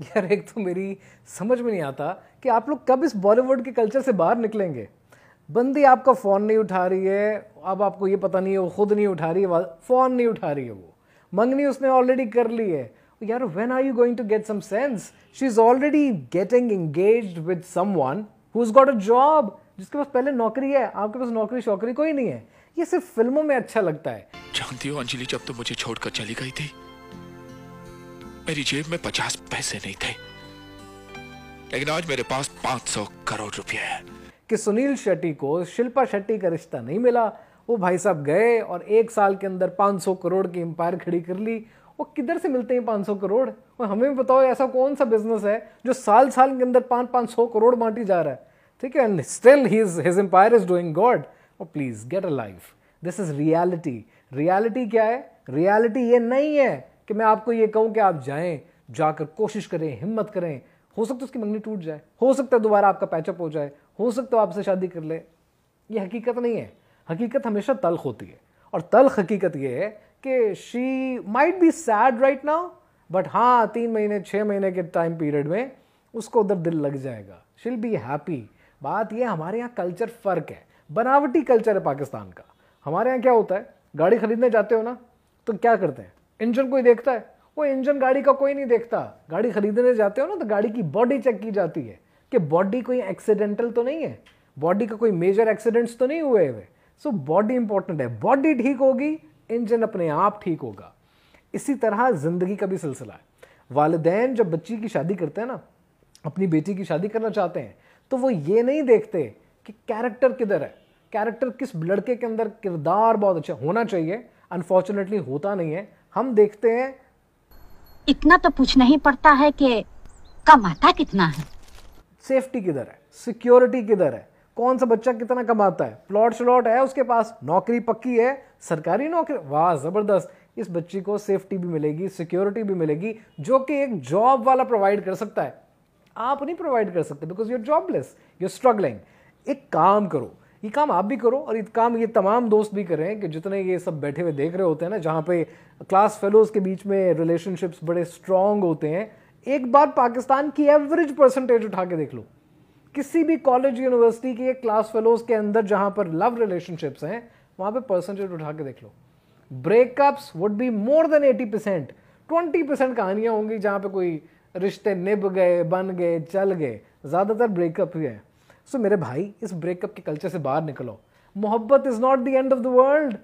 یار، ایک تو میری سمجھ میں نہیں آتا کہ آپ لوگ کب اس بالی ووڈ کے کلچر سے باہر نکلیں گے۔ بندی آپ کا فون نہیں اٹھا رہی ہے، اب آپ کو یہ پتہ نہیں ہے، وہ خود نہیں اٹھا رہی ہے فون نہیں اٹھا رہی ہے وہ۔ منگنی اس نے آلریڈی کر لی ہے۔ یار when are you going to get some sense she is already getting engaged with someone who is got a job جس کے پاس پہلے نوکری ہے۔ آپ کے پاس نوکری شوکری کوئی نہیں ہے۔ یہ صرف فلموں میں اچھا لگتا ہے۔ جانتی ہو انجلی جب تو مجھے چھوڑ کر چلی گئی تھی؟ میری جیب میں پچاس پیسے نہیں تھے۔ لیکن آج میرے پاس پانچ سو کروڑ روپے ہے۔ کہ سنیل شیٹی کو شلپا شیٹی کا رشتہ نہیں ملا، وہ بھائی صاحب گئے اور ایک سال کے اندر پانچ سو کروڑ کی امپائر کھڑی کر لی۔ وہ کدھر سے ملتے ہیں پانچ سو کروڑ؟ ہمیں بتاؤ ایسا کون سا بزنس ہے جو سال سال کے اندر پانچ پانچ سو کروڑ بانٹی جا رہا ہے؟ ٹھیک ہے and still his his empire is doing god اور please get a life this is reality reality کیا ہے؟ ریالٹی یہ نہیں ہے کہ میں آپ کو یہ کہوں کہ آپ جائیں، جا کر کوشش کریں، ہمت کریں۔ ہو سکتا ہے اس کی منگنی ٹوٹ جائے۔ ہو سکتا ہے دوبارہ آپ کا پیچ اپ ہو جائے۔ ہو سکتا ہے آپ سے شادی کر لے یہ حقیقت نہیں ہے۔ حقیقت ہمیشہ تلخ ہوتی ہے۔ اور تلخ حقیقت یہ ہے کہ she might be sad right now but ہاں تین مہینے، چھ مہینے کے ٹائم پیریڈ میں اس کو ادھر دل لگ جائے گا۔ شیل بی ہیپی بات یہ ہمارے یہاں کلچر فرق ہے۔ بناوٹی کلچر ہے پاکستان کا۔ ہمارے یہاں کیا ہوتا ہے؟ گاڑی خریدنے جاتے ہو نا، تو کیا کرتے ہیں؟ انجن کوئی دیکھتا ہے؟ وہ انجن گاڑی کا کوئی نہیں دیکھتا۔ گاڑی خریدنے جاتے ہو نا تو گاڑی کی باڈی چیک کی جاتی ہے کہ باڈی کوئی ایکسیڈنٹل تو نہیں ہے؟ باڈی کا کوئی میجر ایکسیڈنٹس تو نہیں ہوئے ہوئے؟ سو باڈی امپورٹنٹ ہے۔ باڈی ٹھیک ہوگی، انجن اپنے آپ ٹھیک ہوگا۔ اسی طرح زندگی کا بھی سلسلہ ہے۔ والدین جب بچی کی شادی کرتے ہیں نا، اپنی بیٹی کی شادی کرنا چاہتے ہیں، تو وہ یہ نہیں دیکھتے کہ کیریکٹر کدھر ہے؟ کیریکٹر کس لڑکے کے اندر کردار بہت اچھا ہونا چاہیے۔ انفارچونیٹلی ہوتا نہیں ہے۔ ہم دیکھتے ہیں۔ اتنا تو پوچھنا ہی پڑتا ہے کہ کماتا کتنا ہے۔ سیفٹی کدھر ہے؟ سیکیورٹی کدھر ہے؟ کون سا بچہ کتنا کماتا ہے؟ پلاٹ شلاٹ ہے اس کے پاس۔ نوکری پکی ہے۔ سرکاری نوکری؟ واہ زبردست۔ اس بچی کو سیفٹی بھی ملے گی سیکیورٹی بھی ملے گی جو کہ ایک جاب والا پرووائڈ کر سکتا ہے۔ آپ نہیں پرووائڈ کر سکتے because you jobless you struggling ایک کام کرو۔ یہ کام آپ بھی کرو اور یہ کام یہ تمام دوست بھی کریں کہ جتنے یہ سب بیٹھے ہوئے دیکھ رہے ہوتے ہیں نا، جہاں پہ کلاس فیلوز کے بیچ میں ریلیشن شپس بڑے اسٹرانگ ہوتے ہیں، ایک بات پاکستان کی ایوریج پرسنٹیج اٹھا کے دیکھ لو۔ کسی بھی کالج یونیورسٹی کی ایک کلاس فیلوز کے اندر جہاں پر لو ریلیشن شپس ہیں، وہاں پہ پرسنٹیج اٹھا کے دیکھ لو۔ Breakups would be more than eighty percent twenty percent کہانیاں ہوں گی جہاں پہ کوئی رشتے نب گئے، بن گئے، چل گئے۔ زیادہ تر بریک اپ ہی ہے۔ سو میرے بھائی اس بریک اپ کے کلچر سے باہر نکلو محبت is not the end of the world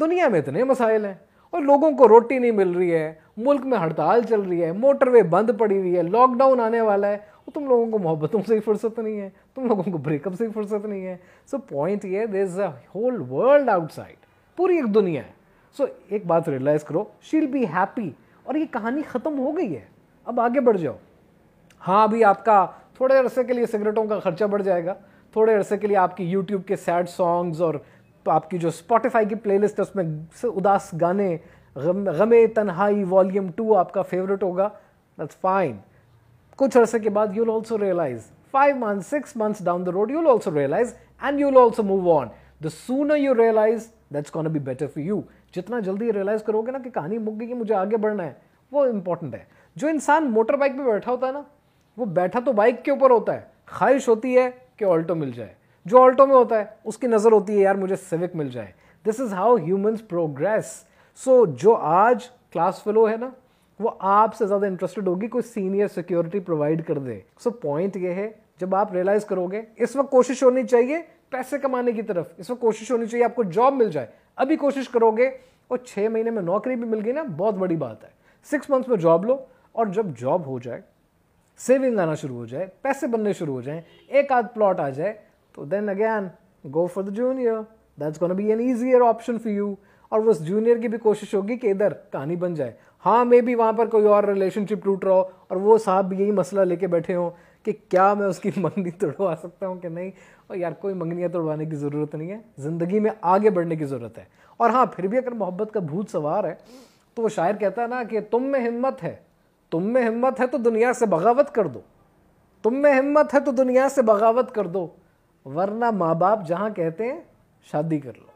دنیا میں اتنے مسائل ہیں اور لوگوں کو روٹی نہیں مل رہی ہے ملک میں ہڑتال چل رہی ہے موٹر وے بند پڑی ہوئی ہے لاک ڈاؤن آنے والا ہے وہ تم لوگوں کو محبتوں سے ہی فرصت نہیں ہے تم لوگوں کو بریک اپ سے ہی فرصت نہیں ہے سو پوائنٹ یہ there is a whole world outside پوری ایک دنیا ہے سو ایک بات ریئلائز کرو شیل بی ہیپی اور یہ کہانی ختم ہو گئی ہے اب آگے بڑھ جاؤ ہاں ابھی آپ کا تھوڑے عرصے کے لیے سگریٹوں کا خرچہ بڑھ جائے گا، تھوڑے عرصے کے لیے آپ کی یوٹیوب کے سیڈ سانگز اور آپ کی جو اسپوٹیفائی کی پلے لسٹ ہے، اس میں اداس گانے، غم تنہائی والیوم ٹو آپ کا فیوریٹ ہوگا۔ دیٹس فائن کچھ عرصے کے بعد you also realise five month six months down the road you also realise and you also move on the sooner you realise that's gonna be better for you جتنا جلدی realise کرو گے نا کہ کہانی مک گئی کہ مجھے آگے بڑھنا ہے، وہ امپورٹنٹ ہے۔ جو انسان موٹر بائک پہ بیٹھا ہوتا ہے نا وہ بیٹھا تو بائک کے اوپر ہوتا ہے۔ خواہش ہوتی ہے کہ آلٹو مل جائے۔ جو آلٹو میں ہوتا ہے، اس کی نظر ہوتی ہے، یار مجھے سیوک مل جائے۔ This is how humans progress so جو آج کلاس فیلو ہے نا، وہ آپ سے زیادہ انٹرسٹڈ ہوگی، کوئی سینئر سیکورٹی پرووائڈ کر دے۔ سو پوائنٹ یہ ہے، جب آپ ریئلائز کرو گے اس وقت کوشش ہونی چاہیے پیسے کمانے کی طرف۔ اس وقت کوشش ہونی چاہیے، آپ کو جاب مل جائے۔ ابھی کوشش کرو گے اور چھ مہینے میں نوکری بھی مل گئی نا، بہت بڑی بات ہے۔ سکس منتھس میں جاب لو اور جب جاب ہو جائے سیونگ آنا شروع ہو جائے، پیسے بننے شروع ہو جائیں، ایک آدھ پلاٹ آ جائے، تو then again go for the junior that's gonna be an easier option for you اور اس جونیئر کی بھی کوشش ہوگی کہ ادھر کہانی بن جائے۔ ہاں مے بی وہاں پر کوئی اور ریلیشن شپ ٹوٹ رہا ہو، اور وہ صاحب بھی یہی مسئلہ لے کے بیٹھے ہوں کہ کیا میں اس کی منگنی توڑوا سکتا ہوں کہ نہیں؟ اور یار، کوئی منگنیاں توڑوانے کی ضرورت نہیں ہے۔ زندگی میں آگے بڑھنے کی ضرورت ہے۔ اور ہاں پھر بھی اگر محبت کا بھوت سوار ہے، تو وہ شاعر کہتا ہے نا کہ تم میں ہمت ہے۔ تم میں ہمت ہے تو دنیا سے بغاوت کر دو۔ تم میں ہمت ہے تو دنیا سے بغاوت کر دو۔ ورنہ ماں باپ جہاں کہتے ہیں، شادی کر لو۔